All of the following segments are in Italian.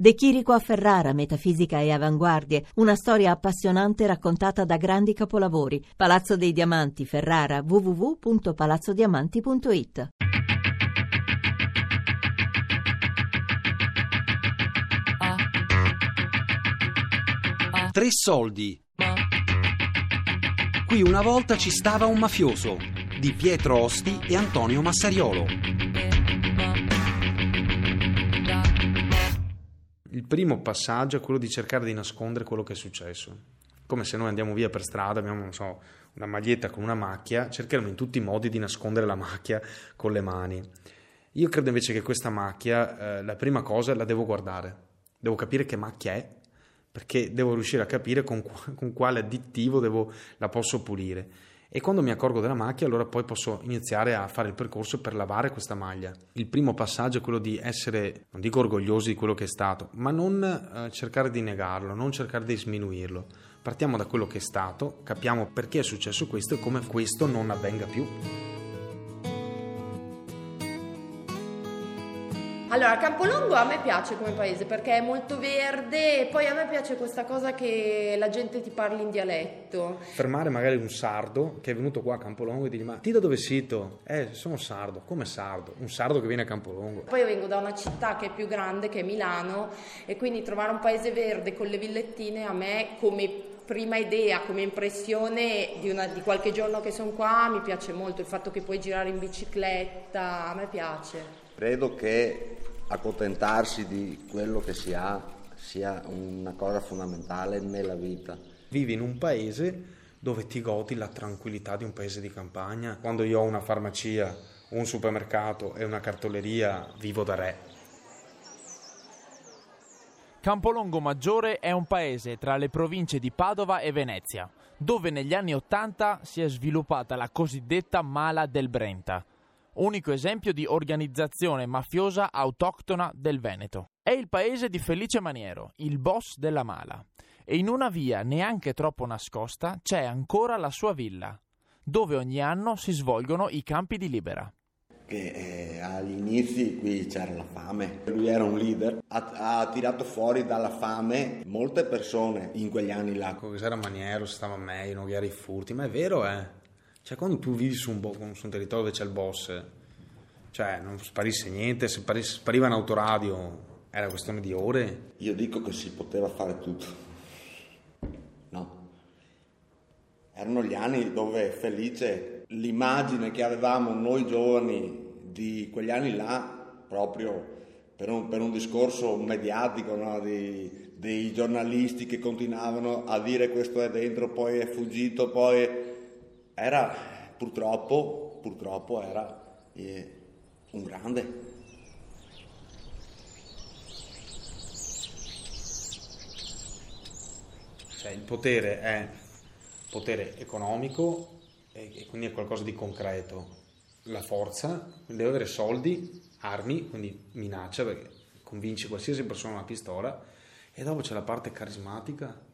De Chirico a Ferrara, metafisica e avanguardie, una storia appassionante raccontata da grandi capolavori. Palazzo dei Diamanti, Ferrara, www.palazzodiamanti.it. Tre soldi. Qui una volta ci stava un mafioso di Pietro Osti e Antonio Massariolo. Il primo passaggio è quello di cercare di nascondere quello che è successo. Come se noi andiamo via per strada, abbiamo so, una maglietta con una macchia, cercheremo in tutti i modi di nascondere la macchia con le mani. Io credo invece che questa macchia, eh, la prima cosa la devo guardare, devo capire che macchia è, perché devo riuscire a capire con, con quale additivo devo, la posso pulire e quando mi accorgo della macchia allora poi posso iniziare a fare il percorso per lavare questa maglia. Il primo passaggio è quello di essere, non dico orgogliosi di quello che è stato, ma non eh, cercare di negarlo, non cercare di sminuirlo. Partiamo da quello che è stato, capiamo perché è successo questo e come questo non avvenga più. Allora, Campolongo a me piace come paese perché è molto verde e poi a me piace questa cosa che la gente ti parli in dialetto. Fermare magari un sardo che è venuto qua a Campolongo e dirgli ma ti da dove sito? Eh, sono sardo. Come sardo? Un sardo che viene a Campolongo. Poi io vengo da una città che è più grande, che è Milano e quindi trovare un paese verde con le villettine a me come prima idea, come impressione di, una, di qualche giorno che sono qua mi piace molto il fatto che puoi girare in bicicletta, a me piace. Credo che accontentarsi di quello che si ha sia una cosa fondamentale nella vita. Vivi in un paese dove ti godi la tranquillità di un paese di campagna. Quando io ho una farmacia, un supermercato e una cartoleria, vivo da re. Campolongo Maggiore è un paese tra le province di Padova e Venezia, dove negli anni Ottanta si è sviluppata la cosiddetta mala del Brenta, unico esempio di organizzazione mafiosa autoctona del Veneto. È il paese di Felice Maniero, il boss della mala, e in una via neanche troppo nascosta c'è ancora la sua villa, dove ogni anno si svolgono i campi di libera che eh, agli inizi qui c'era la fame, lui era un leader, ha, ha, tirato fuori dalla fame molte persone in quegli anni là. Cos'era Maniero, stava meglio, Noghiera i furti, ma è vero eh. Cioè, quando tu vivi su un, bo- su un territorio dove c'è il boss, cioè, non sparisse niente, se paris- spariva in autoradio era questione di ore. Io dico che si poteva fare tutto. No. Erano gli anni dove Felice, l'immagine che avevamo noi giovani di quegli anni là, proprio per un, per un discorso mediatico, no? di, dei giornalisti che continuavano a dire questo è dentro, poi è fuggito, poi era purtroppo, purtroppo era eh, un grande. Cioè, il potere è potere economico e, e quindi è qualcosa di concreto. La forza, deve avere soldi, armi, quindi minaccia perché convince qualsiasi persona una pistola e dopo c'è la parte carismatica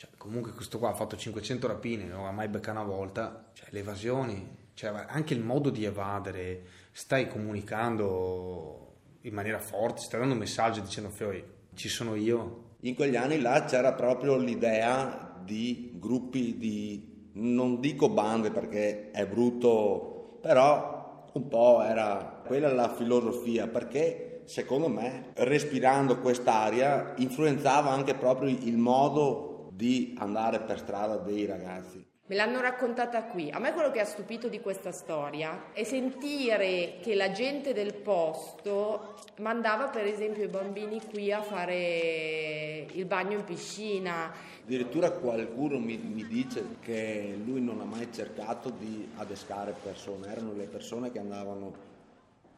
cioè, comunque questo qua ha fatto 500 rapine, non ha mai beccato una volta, cioè, le evasioni, cioè, anche il modo di evadere, stai comunicando in maniera forte, stai dando un messaggio dicendo Fioi, ci sono io. In quegli anni là c'era proprio l'idea di gruppi di, non dico bande perché è brutto, però un po' era quella la filosofia, perché secondo me respirando quest'aria influenzava anche proprio il modo di andare per strada dei ragazzi. Me l'hanno raccontata qui. A me quello che ha stupito di questa storia è sentire che la gente del posto mandava per esempio i bambini qui a fare il bagno in piscina. Addirittura qualcuno mi, mi dice che lui non ha mai cercato di adescare persone, erano le persone che andavano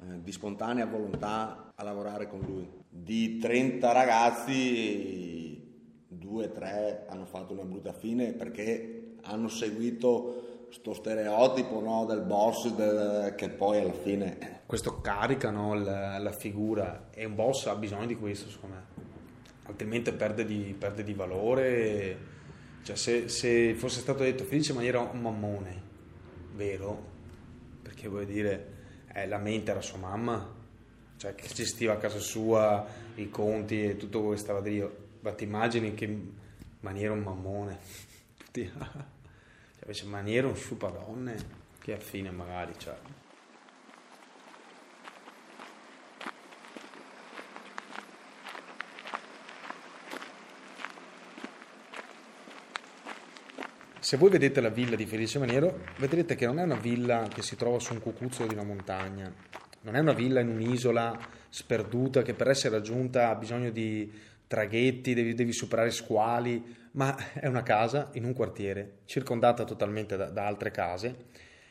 eh, di spontanea volontà a lavorare con lui. Di 30 ragazzi due, tre hanno fatto una brutta fine perché hanno seguito sto stereotipo no, del boss del, che poi alla fine... Questo carica no, la, la, figura e un boss ha bisogno di questo secondo me, altrimenti perde di, perde di valore. Cioè, se, se, fosse stato detto felice in maniera un mammone, vero, perché vuol dire eh, la mente era sua mamma, cioè che gestiva a casa sua i conti e tutto quello che stava lì. Ma ti immagini che maniera un mammone, tutti, cioè, invece maniera un sciupadonne, che affine magari, cioè. Se voi vedete la villa di Felice Maniero, vedrete che non è una villa che si trova su un cucuzzolo di una montagna, non è una villa in un'isola sperduta che per essere raggiunta ha bisogno di traghetti, devi, devi superare squali, ma è una casa in un quartiere, circondata totalmente da, da altre case.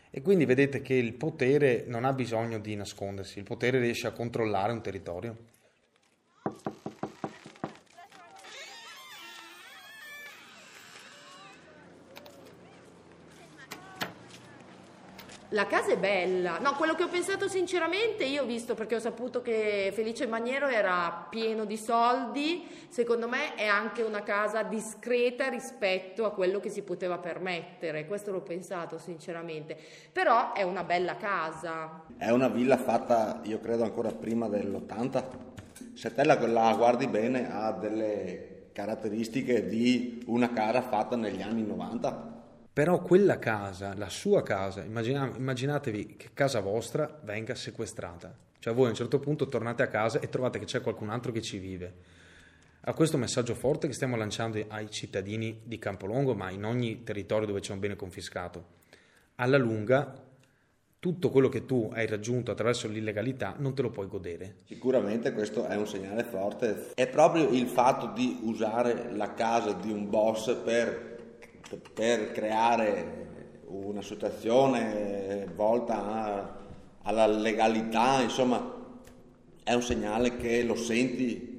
E quindi vedete che il potere non ha bisogno di nascondersi, il potere riesce a controllare un territorio. La casa è bella. No, quello che ho pensato sinceramente, io ho visto perché ho saputo che Felice Maniero era pieno di soldi, secondo me è anche una casa discreta rispetto a quello che si poteva permettere. Questo l'ho pensato sinceramente. Però è una bella casa. È una villa fatta, io credo, ancora prima dell'80. Se te la, la guardi bene ha delle caratteristiche di una casa fatta negli anni 90 però quella casa, la sua casa, immagina, immaginatevi che casa vostra venga sequestrata. Cioè voi a un certo punto tornate a casa e trovate che c'è qualcun altro che ci vive. A questo messaggio forte che stiamo lanciando ai cittadini di Campolongo, ma in ogni territorio dove c'è un bene confiscato. Alla lunga tutto quello che tu hai raggiunto attraverso l'illegalità non te lo puoi godere. Sicuramente questo è un segnale forte. È proprio il fatto di usare la casa di un boss per per creare una situazione volta a, alla legalità, insomma, è un segnale che lo senti.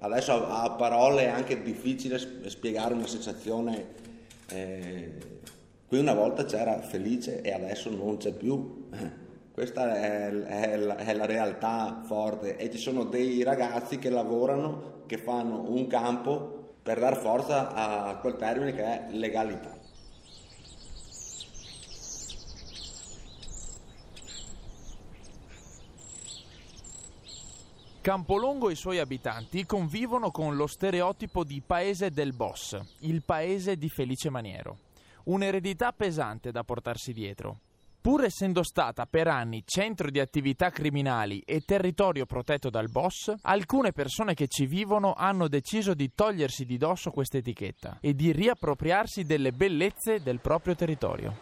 Adesso a parole è anche difficile spiegare una sensazione. Eh, qui una volta c'era felice e adesso non c'è più. Questa è, è, è la realtà forte e ci sono dei ragazzi che lavorano, che fanno un campo per dar forza a quel termine che è legalità. Campolongo e i suoi abitanti convivono con lo stereotipo di paese del boss, il paese di Felice Maniero. Un'eredità pesante da portarsi dietro. Pur essendo stata per anni centro di attività criminali e territorio protetto dal boss, alcune persone che ci vivono hanno deciso di togliersi di dosso questa etichetta e di riappropriarsi delle bellezze del proprio territorio.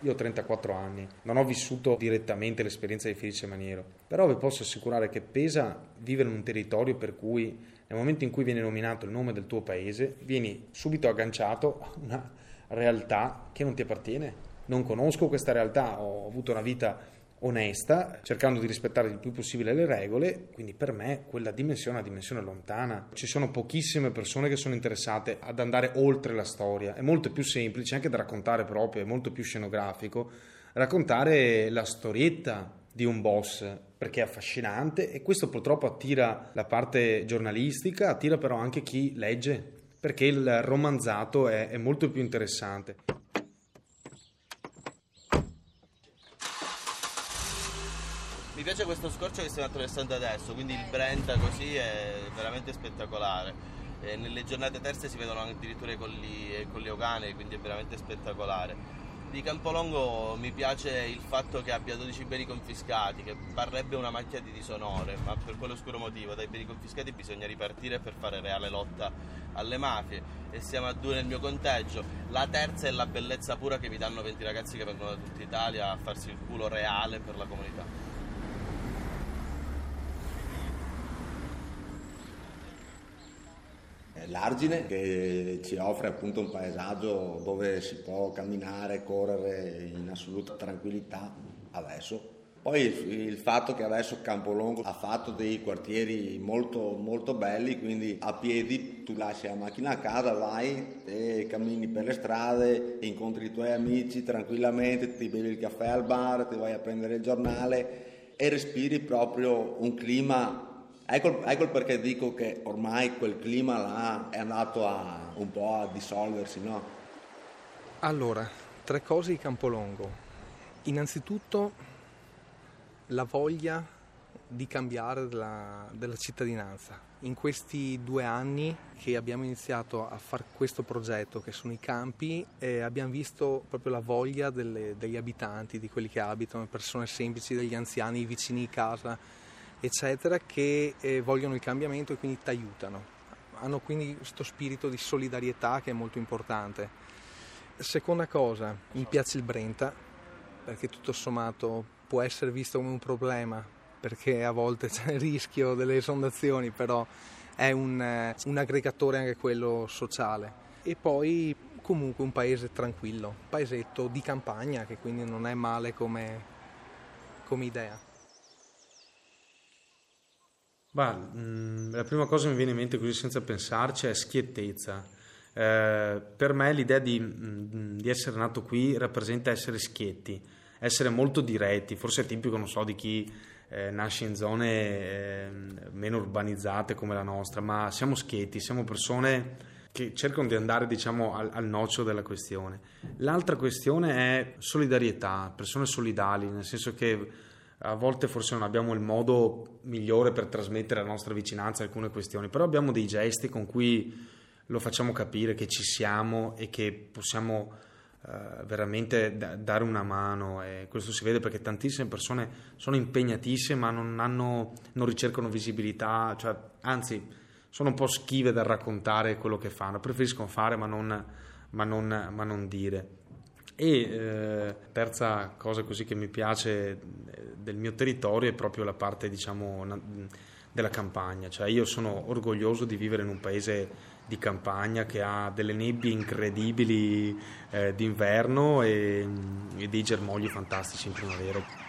Io ho 34 anni, non ho vissuto direttamente l'esperienza di Felice Maniero, però vi posso assicurare che pesa vivere in un territorio per cui nel momento in cui viene nominato il nome del tuo paese, vieni subito agganciato a una realtà che non ti appartiene. Non conosco questa realtà, ho avuto una vita onesta, cercando di rispettare il più possibile le regole, quindi per me quella dimensione è una dimensione lontana. Ci sono pochissime persone che sono interessate ad andare oltre la storia, è molto più semplice anche da raccontare proprio, è molto più scenografico, raccontare la storietta di un boss perché è affascinante e questo purtroppo attira la parte giornalistica, attira però anche chi legge perché il romanzato è, è molto più interessante. Mi piace questo scorcio che stiamo attraversando adesso, quindi il Brenta così è veramente spettacolare. E nelle giornate terze si vedono addirittura i colli, colli Ocane, quindi è veramente spettacolare. Di Campolongo mi piace il fatto che abbia 12 beni confiscati, che parrebbe una macchia di disonore, ma per quale oscuro motivo? Dai beni confiscati bisogna ripartire per fare reale lotta alle mafie e siamo a due nel mio conteggio. La terza è la bellezza pura che mi danno 20 ragazzi che vengono da tutta Italia a farsi il culo reale per la comunità. L'argine che ci offre appunto un paesaggio dove si può camminare, correre in assoluta tranquillità adesso. Poi il, fatto che adesso Campolongo ha fatto dei quartieri molto, molto belli, quindi a piedi tu lasci la macchina a casa, vai e cammini per le strade, incontri i tuoi amici tranquillamente, ti bevi il caffè al bar, ti vai a prendere il giornale e respiri proprio un clima Ecco, ecco, perché dico che ormai quel clima là è andato a, un po' a dissolversi, no? Allora, tre cose di Campolongo. Innanzitutto la voglia di cambiare della, della, cittadinanza. In questi due anni che abbiamo iniziato a fare questo progetto, che sono i campi, eh, abbiamo visto proprio la voglia delle, degli abitanti, di quelli che abitano, persone semplici, degli anziani, i vicini di casa, eccetera, che eh, vogliono il cambiamento e quindi ti aiutano. Hanno quindi questo spirito di solidarietà che è molto importante. Seconda cosa, mi piace il Brenta, perché tutto sommato può essere visto come un problema, perché a volte c'è il rischio delle esondazioni, però è un, eh, un aggregatore anche quello sociale. E poi comunque un paese tranquillo, un paesetto di campagna che quindi non è male come, come idea. Bah, mh, la prima cosa che mi viene in mente così senza pensarci è schiettezza. Eh, per me l'idea di, mh, di, essere nato qui rappresenta essere schietti, essere molto diretti, forse è tipico, non so, di chi eh, nasce in zone eh, meno urbanizzate come la nostra, ma siamo schietti, siamo persone che cercano di andare diciamo, al, al nocciolo della questione. L'altra questione è solidarietà, persone solidali, nel senso che a volte forse non abbiamo il modo migliore per trasmettere la nostra vicinanza alcune questioni, però abbiamo dei gesti con cui lo facciamo capire che ci siamo e che possiamo uh, veramente da- dare una mano e questo si vede perché tantissime persone sono impegnatissime ma non, hanno, non ricercano visibilità, cioè, anzi sono un po' schive dal raccontare quello che fanno, preferiscono fare ma non, ma non, ma non dire. E eh, terza cosa così che mi piace eh, del mio territorio è proprio la parte diciamo della campagna, cioè io sono orgoglioso di vivere in un paese di campagna che ha delle nebbie incredibili eh, d'inverno e, e dei germogli fantastici in primavera.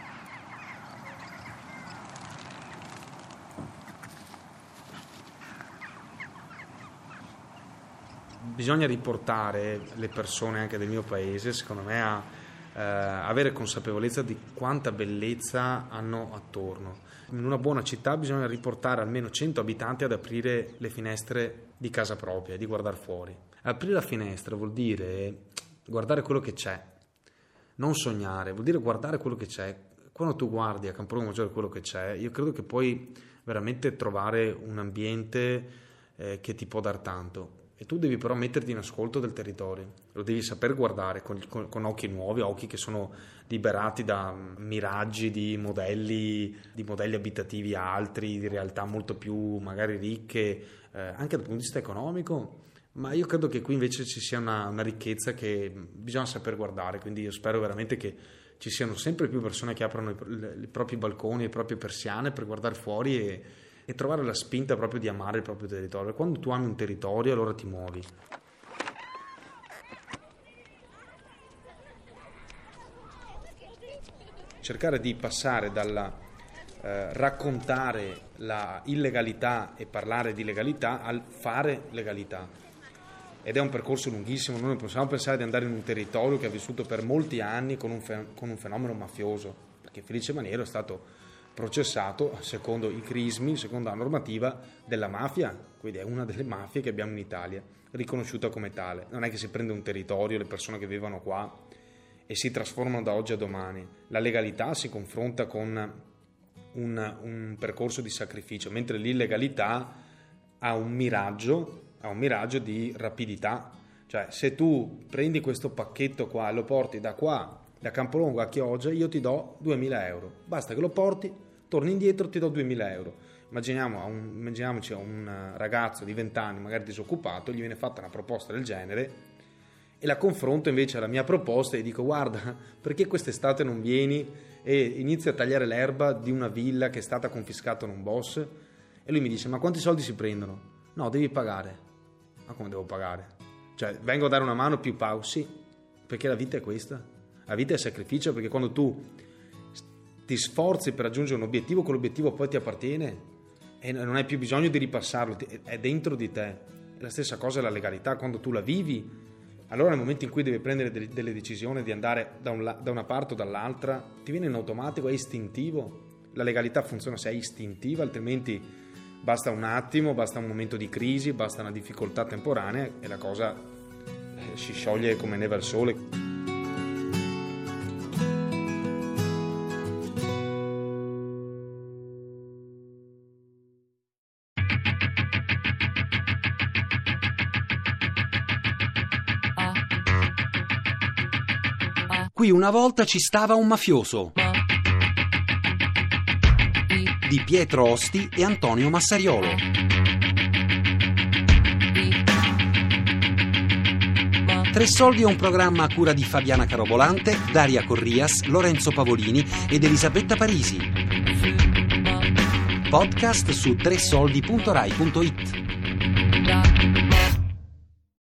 bisogna riportare le persone anche del mio paese, secondo me, a eh, avere consapevolezza di quanta bellezza hanno attorno. In una buona città bisogna riportare almeno 100 abitanti ad aprire le finestre di casa propria, di guardare fuori. Aprire la finestra vuol dire guardare quello che c'è, non sognare, vuol dire guardare quello che c'è. Quando tu guardi a Campolongo Maggiore quello che c'è, io credo che puoi veramente trovare un ambiente eh, che ti può dar tanto e tu devi però metterti in ascolto del territorio, lo devi saper guardare con, con, con, occhi nuovi, occhi che sono liberati da miraggi di modelli, di modelli abitativi altri, di realtà molto più magari ricche, eh, anche dal punto di vista economico. Ma io credo che qui invece ci sia una, una ricchezza che bisogna saper guardare, quindi io spero veramente che ci siano sempre più persone che aprono i, i propri balconi, le proprie persiane per guardare fuori e e trovare la spinta proprio di amare il proprio territorio. Quando tu ami un territorio allora ti muovi. Cercare di passare dalla eh, raccontare la illegalità e parlare di legalità al fare legalità. Ed è un percorso lunghissimo, noi non possiamo pensare di andare in un territorio che ha vissuto per molti anni con un fenomeno mafioso, perché Felice Maniero è stato processato secondo i crismi, secondo la normativa della mafia, quindi è una delle mafie che abbiamo in Italia, riconosciuta come tale. Non è che si prende un territorio, le persone che vivono qua e si trasformano da oggi a domani. La legalità si confronta con un, un percorso di sacrificio, mentre l'illegalità ha un miraggio, ha un miraggio di rapidità. Cioè, se tu prendi questo pacchetto qua e lo porti da qua, da Campolongo a Chioggia, io ti do 2000 euro. Basta che lo porti, torni indietro, ti do 2000 euro. Immaginiamo immaginiamoci a un ragazzo di 20 anni, magari disoccupato, gli viene fatta una proposta del genere e la confronto invece alla mia proposta e dico guarda, perché quest'estate non vieni e inizi a tagliare l'erba di una villa che è stata confiscata da un boss? E lui mi dice ma quanti soldi si prendono? No, devi pagare. Ma come devo pagare? Cioè, vengo a dare una mano più pago? Sì, perché la vita è questa. La vita è sacrificio perché quando tu ti sforzi per raggiungere un obiettivo, quell'obiettivo poi ti appartiene e non hai più bisogno di ripassarlo, è dentro di te. La stessa cosa è la legalità, quando tu la vivi, allora nel momento in cui devi prendere delle decisioni di andare da, un, da una parte o dall'altra, ti viene in automatico, è istintivo. La legalità funziona se è istintiva, altrimenti basta un attimo, basta un momento di crisi, basta una difficoltà temporanea e la cosa si scioglie come neve al sole. Qui una volta ci stava un mafioso. Di Pietro Osti e Antonio Massariolo. Tre soldi è un programma a cura di Fabiana Carobolante, Daria Corrias, Lorenzo Pavolini ed Elisabetta Parisi. Podcast su tresoldi.rai.it.